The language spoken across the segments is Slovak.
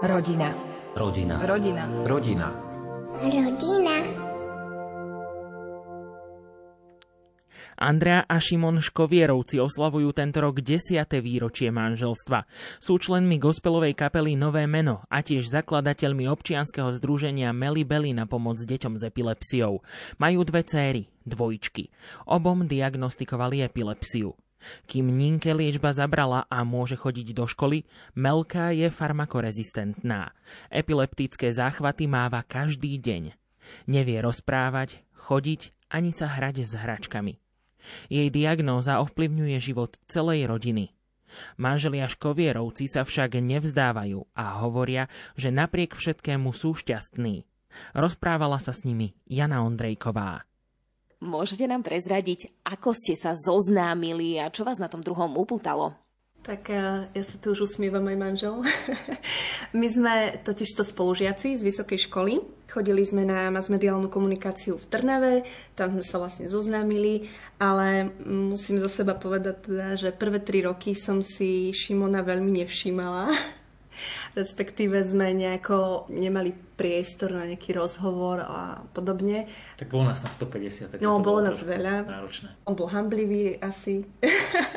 Rodina. Rodina. Rodina. Rodina. Rodina. Andrea a Šimon Škovierovci oslavujú tento rok 10. výročie manželstva. Sú členmi gospelovej kapely Nové meno a tiež zakladateľmi občianskeho združenia Meli Belly na pomoc deťom s epilepsiou. Majú dve céry, dvojčky. Obom diagnostikovali epilepsiu. Kým Ninke liečba zabrala a môže chodiť do školy, Melka je farmakorezistentná. Epileptické záchvaty máva každý deň. Nevie rozprávať, chodiť ani sa hrať s hračkami. Jej diagnóza ovplyvňuje život celej rodiny. Manželia Škovierovci sa však nevzdávajú a hovoria, že napriek všetkému sú šťastní. Rozprávala sa s nimi Jana Ondrejková. Môžete nám prezradiť, ako ste sa zoznámili a čo vás na tom druhom upútalo? Tak ja, ja sa tu už usmievam aj manžel. My sme totiž to spolužiaci z vysokej školy. Chodili sme na masmediálnu komunikáciu v Trnave, tam sme sa vlastne zoznámili, ale musím za seba povedať teda, že prvé tri roky som si Šimona veľmi nevšímala respektíve sme nejako nemali priestor na nejaký rozhovor a podobne. Tak bolo nás tam 150. Tak no, bolo nás veľa. Náročné. On bol hamblivý asi.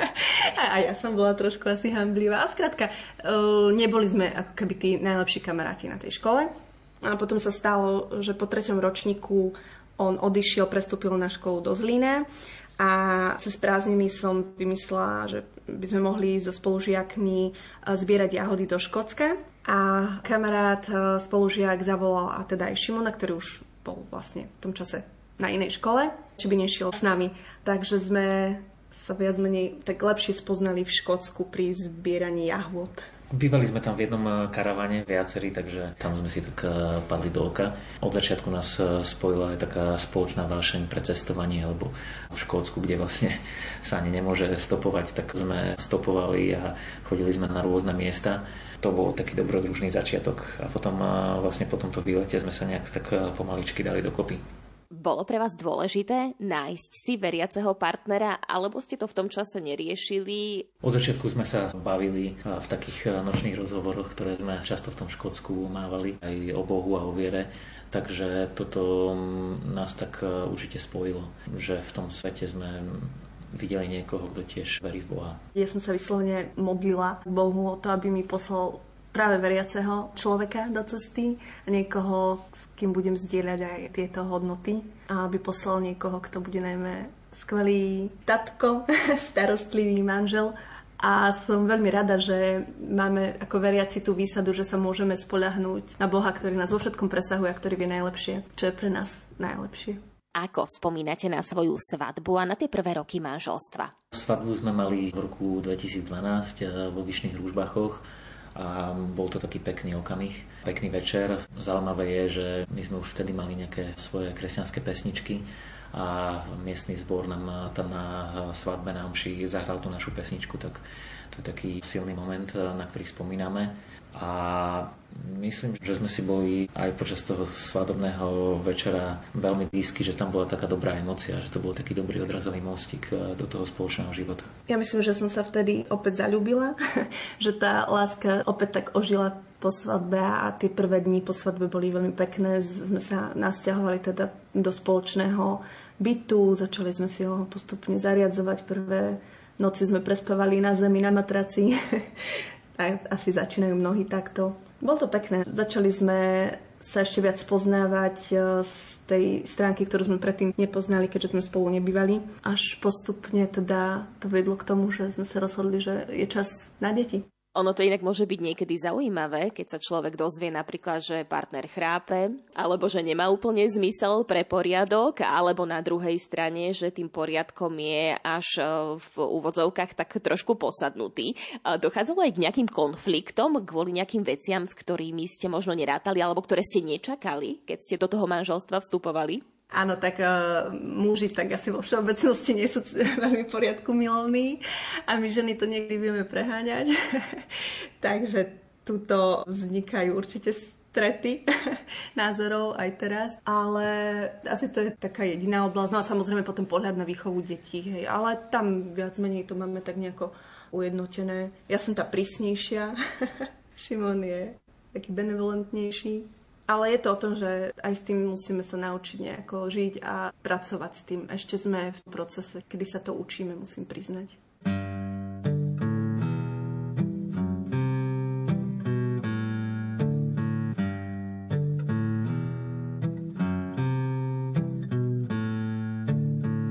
a ja som bola trošku asi hamblivá. A skrátka, uh, neboli sme ako keby tí najlepší kamaráti na tej škole. A potom sa stalo, že po treťom ročníku on odišiel, prestúpil na školu do Zlína a cez prázdniny som vymyslela, že by sme mohli so spolužiakmi e, zbierať jahody do Škótska. A kamarát e, spolužiak zavolal, a teda aj Šimona, ktorý už bol vlastne v tom čase na inej škole, či by nešiel s nami. Takže sme sa viac menej tak lepšie spoznali v Škótsku pri zbieraní jahôd. Bývali sme tam v jednom eh, karavane viacerí, takže tam sme si tak eh, padli do oka. Od začiatku nás eh, spojila aj taká spoločná vášeň pre cestovanie, lebo v Škótsku, kde vlastne sa ani nemôže stopovať, tak sme stopovali a chodili sme na rôzne miesta. To bol taký dobrodružný začiatok a potom vlastne po tomto výlete sme sa nejak tak pomaličky dali dokopy. Bolo pre vás dôležité nájsť si veriaceho partnera, alebo ste to v tom čase neriešili? Od začiatku sme sa bavili v takých nočných rozhovoroch, ktoré sme často v tom Škótsku mávali aj o Bohu a o viere. Takže toto nás tak určite spojilo, že v tom svete sme videli niekoho, kto tiež verí v Boha. Ja som sa vyslovene modlila Bohu o to, aby mi poslal práve veriaceho človeka do cesty a niekoho, s kým budem zdieľať aj tieto hodnoty a aby poslal niekoho, kto bude najmä skvelý tatko, starostlivý manžel a som veľmi rada, že máme ako veriaci tú výsadu, že sa môžeme spoľahnúť na Boha, ktorý nás vo všetkom presahuje a ktorý vie najlepšie, čo je pre nás najlepšie. Ako spomínate na svoju svadbu a na tie prvé roky manželstva? Svadbu sme mali v roku 2012 eh, vo Vyšných Rúžbachoch a bol to taký pekný okamih, pekný večer. Zaujímavé je, že my sme už vtedy mali nejaké svoje kresťanské pesničky a miestny zbor nám tam na svadbe na omši zahral tú našu pesničku, tak to je taký silný moment, na ktorý spomíname. A myslím, že sme si boli aj počas toho svadobného večera veľmi blízky, že tam bola taká dobrá emocia, že to bol taký dobrý odrazový mostík eh, do toho spoločného života. Ja myslím, že som sa vtedy opäť zalúbila, že tá láska opäť tak ožila po svadbe a tie prvé dni po svadbe boli veľmi pekné. Sme sa nasťahovali teda do spoločného bytu, začali sme si ho postupne zariadzovať. Prvé noci sme prespávali na zemi, na matraci. asi začínajú mnohí takto. Bolo to pekné. Začali sme sa ešte viac poznávať e, z tej stránky, ktorú sme predtým nepoznali, keďže sme spolu nebývali. Až postupne teda to vedlo k tomu, že sme sa rozhodli, že je čas na deti. Ono to inak môže byť niekedy zaujímavé, keď sa človek dozvie napríklad, že partner chrápe, alebo že nemá úplne zmysel pre poriadok, alebo na druhej strane, že tým poriadkom je až e, v úvodzovkách tak trošku posadnutý. Dochádzalo aj k nejakým konfliktom kvôli nejakým veciam, s ktorými ste možno nerátali, alebo ktoré ste nečakali, keď ste do toho manželstva vstupovali? Áno, tak uh, muži tak asi vo všeobecnosti nie sú veľmi poriadku milovní a my ženy to niekdy vieme preháňať. Takže tuto vznikajú určite strety názorov aj teraz, ale asi to je taká jediná oblasť. No a samozrejme potom pohľad na výchovu detí, hej. ale tam viac menej to máme tak nejako ujednotené. Ja som tá prísnejšia, Šimon je taký benevolentnejší. Ale je to o tom, že aj s tým musíme sa naučiť nejako žiť a pracovať s tým. Ešte sme v procese, kedy sa to učíme, musím priznať.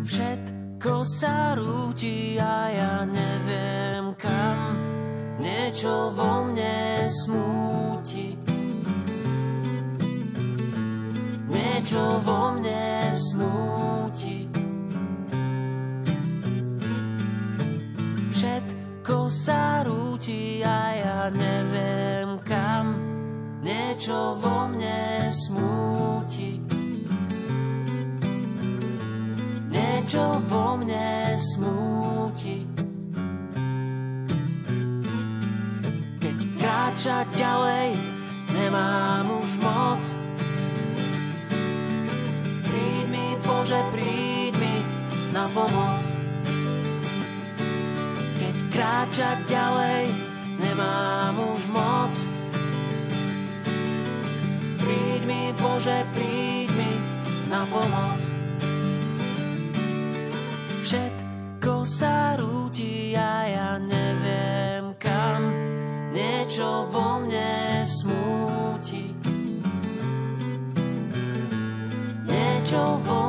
Všetko sa rúti a ja neviem kam. Niečo vo niečo vo mne smúti. Všetko sa rúti a ja neviem kam, niečo vo mne smúti. Niečo vo mne smúti. Keď kráčať ďalej, nemám už moc Bože, príď mi na pomoc. Keď kráčať ďalej, nemám už moc. Príď mi, Bože, príď mi na pomoc. Všetko sa rúti a ja neviem kam, niečo vo mne smúti. Niečo vo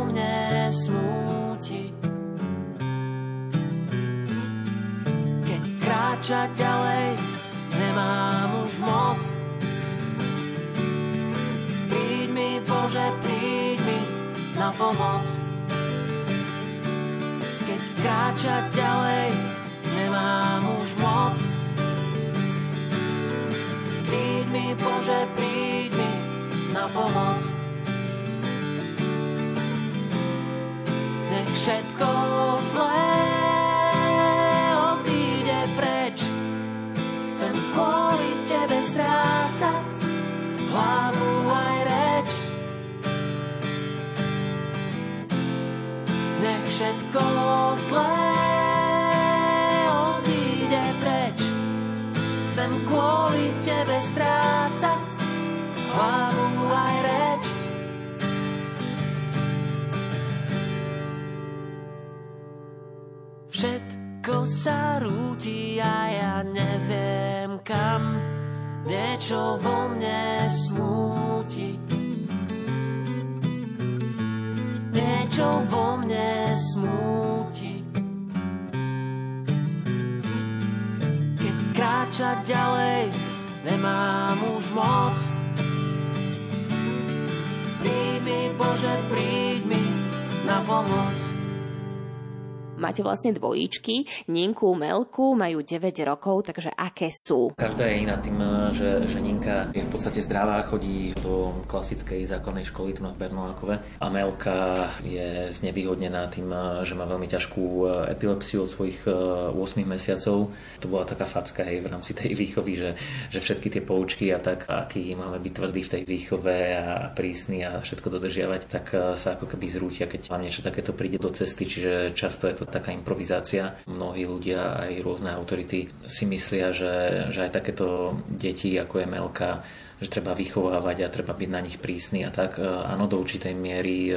kráčať ďalej, nemám už moc. Príď mi, Bože, príď mi na pomoc. Keď kráčať ďalej, nemám už moc. Príď mi, Bože, príď mi na pomoc. všetko zlé všetko zlé odíde preč. Chcem kvôli tebe strácať hlavu aj reč. Všetko sa rúti a ja neviem kam, niečo vo mne smúti. Niečo vo mne smúti. Keď kráčať ďalej, nemám už moc. Príď mi, Bože, príď mi na pomoc. Máte vlastne dvojíčky, Ninku, Melku, majú 9 rokov, takže aké sú? Každá je iná tým, že, že Ninka je v podstate zdravá, chodí do klasickej základnej školy tu na Bernolákove a Melka je znevýhodnená tým, že má veľmi ťažkú epilepsiu od svojich 8 e, mesiacov. To bola taká facka aj v rámci tej výchovy, že, že všetky tie poučky a tak, aký máme byť tvrdí v tej výchove a prísny a všetko dodržiavať, tak e, sa ako keby zrútia, keď vám niečo takéto príde do cesty, čiže často je to taká improvizácia. Mnohí ľudia, aj rôzne autority si myslia, že, že aj takéto deti, ako je Melka, že treba vychovávať a treba byť na nich prísny a tak. Áno, do určitej miery e,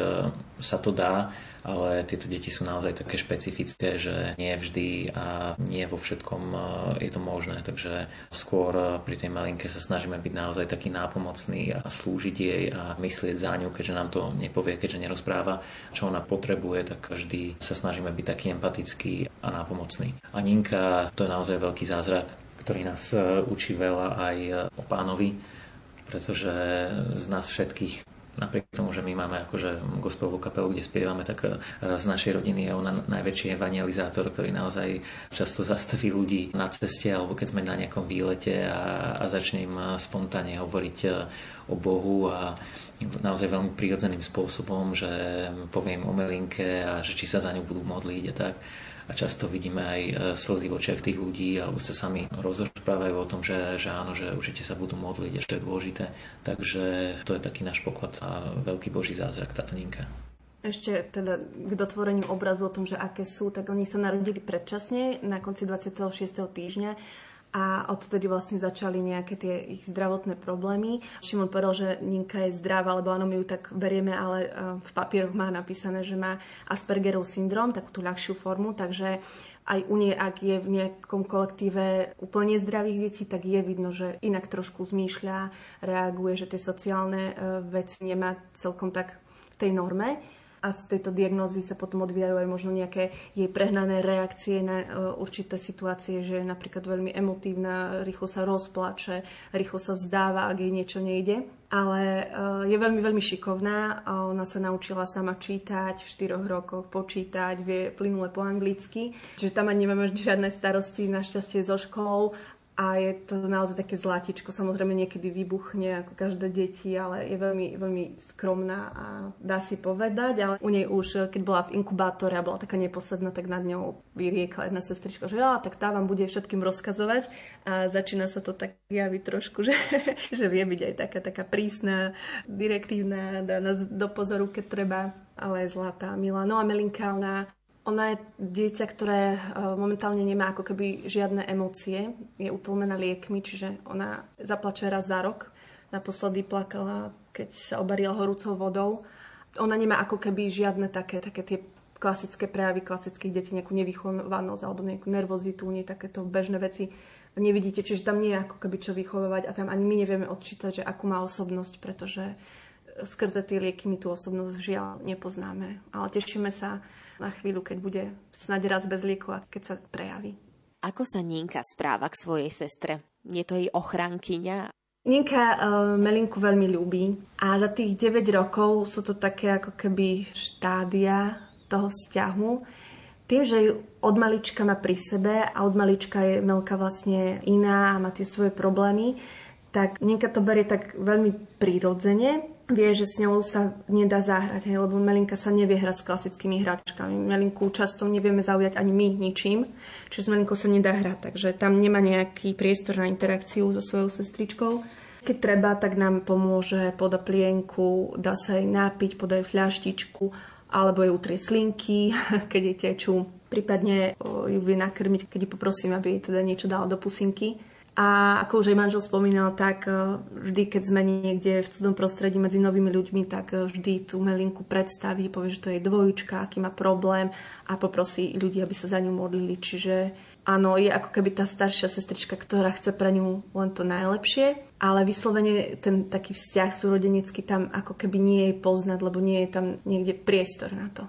sa to dá, ale tieto deti sú naozaj také špecifické, že nie vždy a nie vo všetkom e, je to možné, takže skôr e, pri tej malinke sa snažíme byť naozaj taký nápomocný a slúžiť jej a myslieť za ňu, keďže nám to nepovie, keďže nerozpráva, čo ona potrebuje, tak vždy sa snažíme byť taký empatický a nápomocný. A Ninka, to je naozaj veľký zázrak, ktorý nás e, učí veľa aj o pánovi, pretože z nás všetkých napriek tomu, že my máme akože gospelovú kapelu, kde spievame, tak e, z našej rodiny je ona najväčší evangelizátor, ktorý naozaj často zastaví ľudí na ceste alebo keď sme na nejakom výlete a, a začne im e, spontánne hovoriť e, o Bohu a naozaj veľmi prirodzeným spôsobom, že poviem o melinke a že či sa za ňu budú modliť a tak a často vidíme aj e, slzy v očiach tých ľudí alebo sa sami rozprávajú o tom, že, že áno, že určite sa budú modliť, ešte je dôležité. Takže to je taký náš poklad a veľký boží zázrak, táto ninka. Ešte teda k dotvoreniu obrazu o tom, že aké sú, tak oni sa narodili predčasne na konci 26. týždňa a odtedy vlastne začali nejaké tie ich zdravotné problémy. Šimon povedal, že Ninka je zdravá, lebo áno, my ju tak berieme, ale e, v papieroch má napísané, že má Aspergerov syndrom, takú tú ľahšiu formu, takže aj u nej, ak je v nejakom kolektíve úplne zdravých detí, tak je vidno, že inak trošku zmýšľa, reaguje, že tie sociálne e, veci nemá celkom tak v tej norme a z tejto diagnózy sa potom odvíjajú aj možno nejaké jej prehnané reakcie na uh, určité situácie, že je napríklad veľmi emotívna, rýchlo sa rozplače, rýchlo sa vzdáva, ak jej niečo nejde. Ale uh, je veľmi, veľmi šikovná. A ona sa naučila sama čítať v 4 rokoch, počítať, vie plynule po anglicky. Čiže tam ani nemáme žiadne starosti našťastie so školou a je to naozaj také zlatičko. Samozrejme niekedy vybuchne ako každé deti, ale je veľmi, veľmi skromná a dá si povedať. Ale u nej už, keď bola v inkubátore a bola taká neposledná, tak nad ňou vyriekla jedna sestrička, že tak tá vám bude všetkým rozkazovať. A začína sa to tak javiť trošku, že, že vie byť aj taká, taká prísna, direktívna, dá nás do pozoru, keď treba ale je zlatá, milá. No a Melinka, ona ona je dieťa, ktoré e, momentálne nemá ako keby žiadne emócie. Je utlmená liekmi, čiže ona zaplače raz za rok. Naposledy plakala, keď sa obarila horúcou vodou. Ona nemá ako keby žiadne také, také tie klasické prejavy klasických detí, nejakú nevychovanosť alebo nejakú nervozitu, nie takéto bežné veci nevidíte, čiže tam nie je ako keby čo vychovávať a tam ani my nevieme odčítať, že akú má osobnosť, pretože skrze tie lieky my tú osobnosť žiaľ nepoznáme. Ale tešíme sa na chvíľu, keď bude snať raz bez lieku a keď sa prejaví. Ako sa Ninka správa k svojej sestre? Je to jej ochrankyňa? Ninka uh, Melinku veľmi ľúbi a za tých 9 rokov sú to také ako keby štádia toho vzťahu. Tým, že ju od malička má pri sebe a od malička je Melka vlastne iná a má tie svoje problémy, tak Ninka to berie tak veľmi prirodzene vie, že s ňou sa nedá zahrať, hej, lebo Melinka sa nevie hrať s klasickými hračkami. Melinku často nevieme zaujať ani my ničím, čiže s Melinkou sa nedá hrať, takže tam nemá nejaký priestor na interakciu so svojou sestričkou. Keď treba, tak nám pomôže, poda plienku, dá sa jej nápiť, podá jej fľaštičku, alebo jej utrie slinky, keď jej tečú. Prípadne ju vie nakrmiť, keď ju poprosím, aby jej teda niečo dala do pusinky. A ako už aj manžel spomínal, tak e, vždy, keď sme niekde v cudzom prostredí medzi novými ľuďmi, tak e, vždy tú Melinku predstaví, povie, že to je dvojička, aký má problém a poprosí ľudí, aby sa za ňu modlili. Čiže áno, je ako keby tá staršia sestrička, ktorá chce pre ňu len to najlepšie, ale vyslovene ten taký vzťah súrodenecký tam ako keby nie je poznať, lebo nie je tam niekde priestor na to.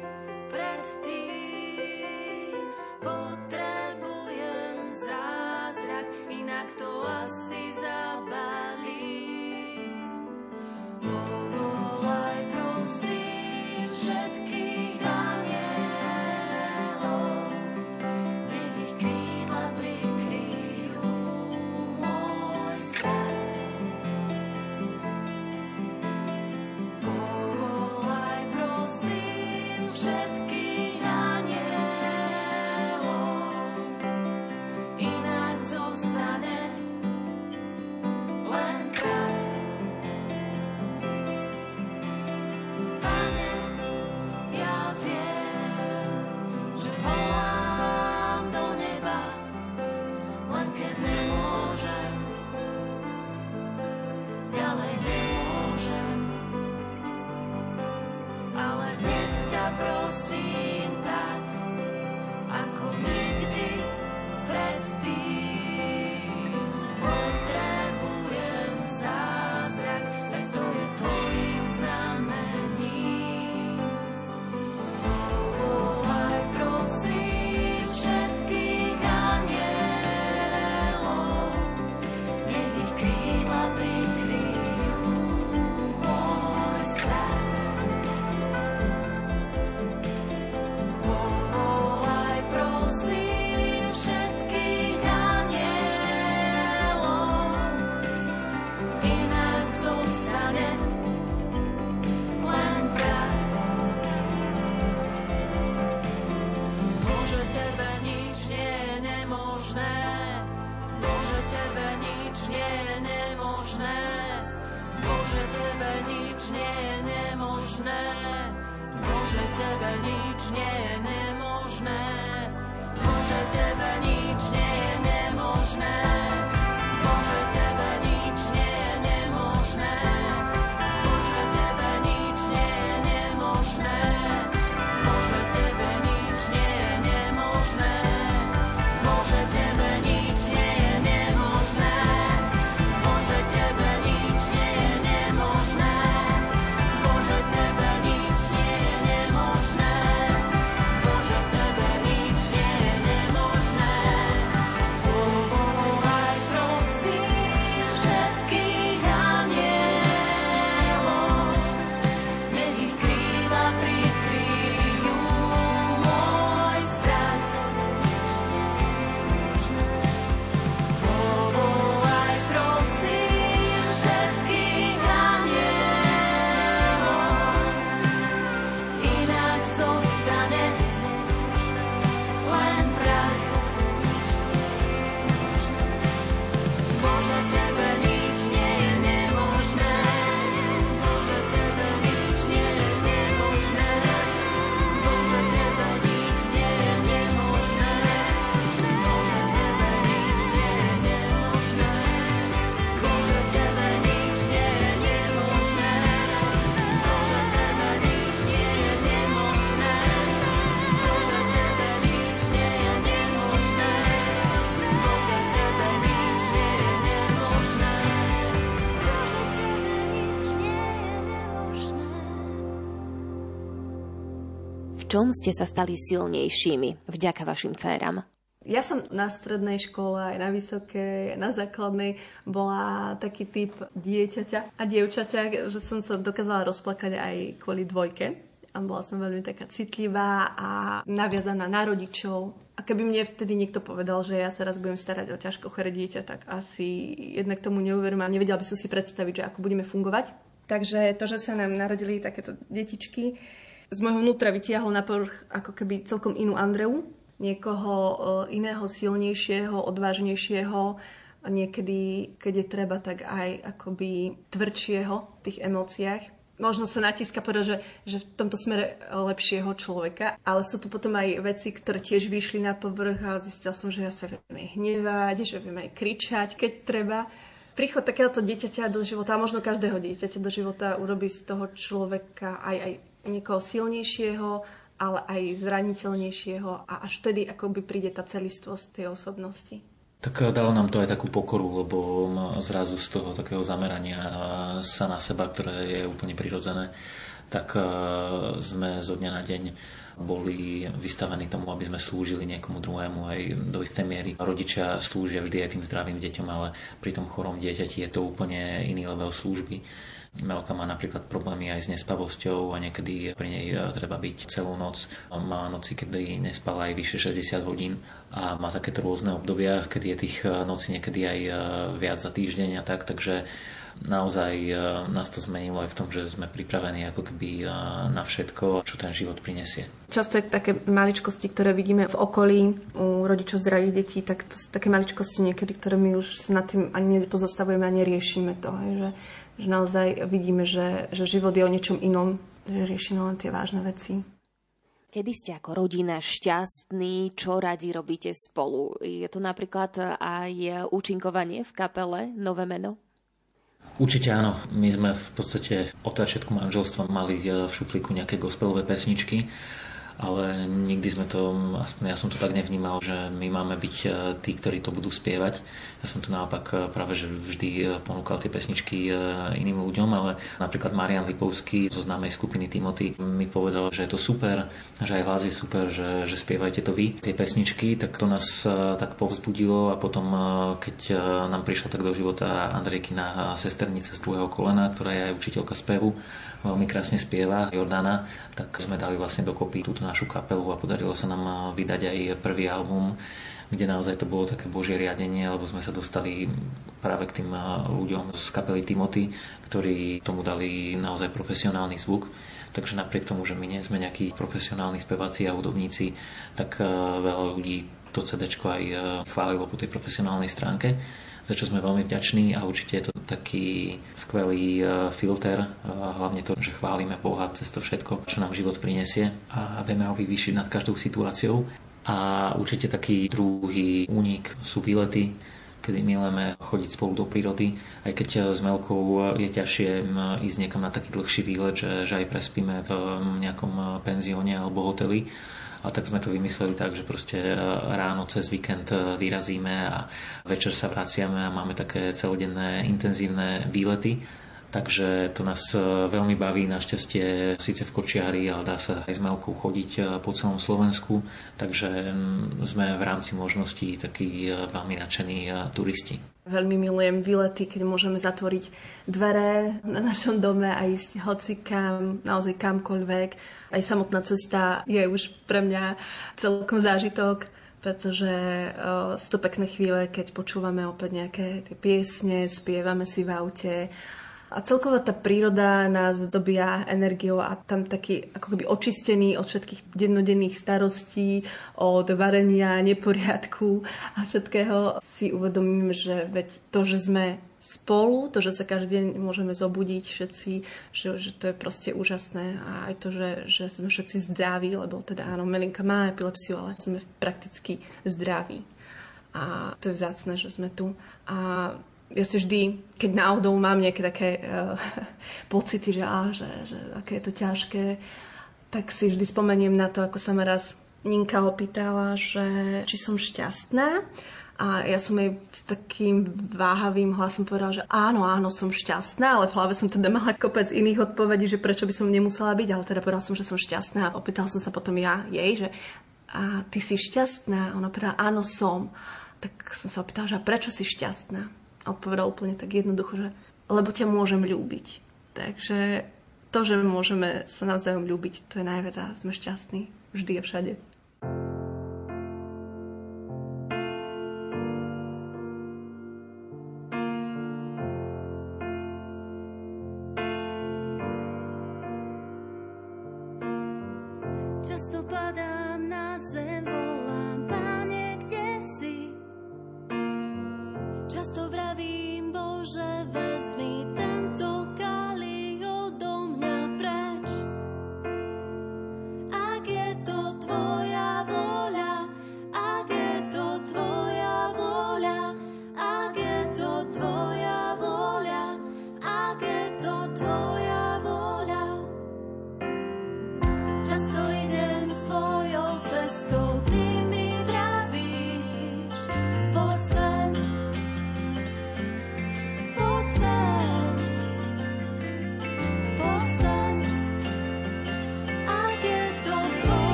čom ste sa stali silnejšími vďaka vašim dcerám? Ja som na strednej škole, aj na vysokej, na základnej bola taký typ dieťaťa a dievčaťa, že som sa dokázala rozplakať aj kvôli dvojke. A bola som veľmi taká citlivá a naviazaná na rodičov. A keby mne vtedy niekto povedal, že ja sa raz budem starať o ťažko choré dieťa, tak asi jednak tomu neuverím a nevedela by som si predstaviť, že ako budeme fungovať. Takže to, že sa nám narodili takéto detičky, z môjho vnútra vytiahol na povrch ako keby celkom inú Andreu, niekoho e, iného silnejšieho, odvážnejšieho niekedy, keď je treba, tak aj akoby tvrdšieho v tých emóciách. Možno sa natíska povedať, že, že v tomto smere lepšieho človeka, ale sú tu potom aj veci, ktoré tiež vyšli na povrch a zistila som, že ja sa viem aj hnevať, že viem aj kričať, keď treba. Príchod takéhoto dieťaťa do života, a možno každého dieťaťa do života urobí z toho človeka aj, aj niekoho silnejšieho, ale aj zraniteľnejšieho a až vtedy akoby príde tá celistvosť tej osobnosti. Tak dalo nám to aj takú pokoru, lebo zrazu z toho takého zamerania sa na seba, ktoré je úplne prirodzené, tak sme zo dňa na deň boli vystavení tomu, aby sme slúžili niekomu druhému aj do istej miery. Rodičia slúžia vždy aj tým zdravým deťom, ale pri tom chorom dieťati je to úplne iný level služby. Melka má napríklad problémy aj s nespavosťou a niekedy pri nej treba byť celú noc. Mala noci, kedy nespala aj vyše 60 hodín a má takéto rôzne obdobia, kedy je tých nocí niekedy aj viac za týždeň a tak, takže naozaj nás to zmenilo aj v tom, že sme pripravení ako keby na všetko, čo ten život prinesie. Často je také maličkosti, ktoré vidíme v okolí u rodičov zdravých detí, tak to sú také maličkosti niekedy, ktoré my už nad tým ani nepozastavujeme a neriešime to. Hej, že že naozaj vidíme, že, že život je o niečom inom, že riešime len tie vážne veci. Kedy ste ako rodina šťastní, čo radi robíte spolu? Je to napríklad aj účinkovanie v kapele Nové meno? Určite áno. My sme v podstate od začiatku manželstva mali v šuflíku nejaké gospelové pesničky ale nikdy sme to, aspoň ja som to tak nevnímal, že my máme byť tí, ktorí to budú spievať. Ja som tu naopak práve, že vždy ponúkal tie pesničky iným ľuďom, ale napríklad Marian Lipovský zo známej skupiny Timothy mi povedal, že je to super, že aj hlas je super, že, že spievajte to vy, tie pesničky, tak to nás tak povzbudilo a potom, keď nám prišla tak do života Andrejkina sesternica z druhého kolena, ktorá je aj učiteľka spevu, veľmi krásne spieva, Jordana, tak sme dali vlastne dokopy túto našu kapelu a podarilo sa nám vydať aj prvý album, kde naozaj to bolo také božie riadenie, lebo sme sa dostali práve k tým ľuďom z kapely Timothy, ktorí tomu dali naozaj profesionálny zvuk. Takže napriek tomu, že my nie sme nejakí profesionálni speváci a hudobníci, tak veľa ľudí to CD aj chválilo po tej profesionálnej stránke. za čo sme veľmi vďační a určite je to taký skvelý filter, hlavne to, že chválime Boha cez to všetko, čo nám život prinesie a vieme ho vyvýšiť nad každou situáciou. A určite taký druhý únik sú výlety, kedy milujeme chodiť spolu do prírody, aj keď s Melkou je ťažšie ísť niekam na taký dlhší výlet, že, že aj prespíme v nejakom penzióne alebo hoteli. A tak sme to vymysleli tak, že proste ráno cez víkend vyrazíme a večer sa vraciame a máme také celodenné intenzívne výlety Takže to nás e, veľmi baví, našťastie síce v Kočiari, ale dá sa aj s Melkou chodiť e, po celom Slovensku, takže sme v rámci možností takí e, veľmi nadšení turisti. Veľmi milujem výlety, keď môžeme zatvoriť dvere na našom dome a ísť hoci kam, naozaj kamkoľvek. Aj samotná cesta je už pre mňa celkom zážitok pretože sú to pekné chvíle, keď počúvame opäť nejaké tie piesne, spievame si v aute a celková tá príroda nás dobia energiou a tam taký ako keby očistený od všetkých dennodenných starostí, od varenia, neporiadku a všetkého si uvedomím, že veď to, že sme spolu, to, že sa každý deň môžeme zobudiť všetci, že, že to je proste úžasné a aj to, že, že sme všetci zdraví, lebo teda áno, Melinka má epilepsiu, ale sme prakticky zdraví. A to je vzácne, že sme tu. A ja si vždy, keď náhodou mám nejaké také uh, pocity, že, á, že, že aké je to ťažké, tak si vždy spomeniem na to, ako sa ma raz Ninka opýtala, že či som šťastná. A ja som jej s takým váhavým hlasom povedala, že áno, áno, som šťastná, ale v hlave som teda mala kopec iných odpovedí, že prečo by som nemusela byť, ale teda povedala som, že som šťastná. A opýtala som sa potom ja jej, že a ty si šťastná? Ona povedala, áno, som. Tak som sa opýtala, že a prečo si šťastná? Odpovedal úplne tak jednoducho, že lebo ťa môžem ľúbiť. Takže to, že môžeme sa navzájom ľúbiť, to je najviac a sme šťastní vždy a všade.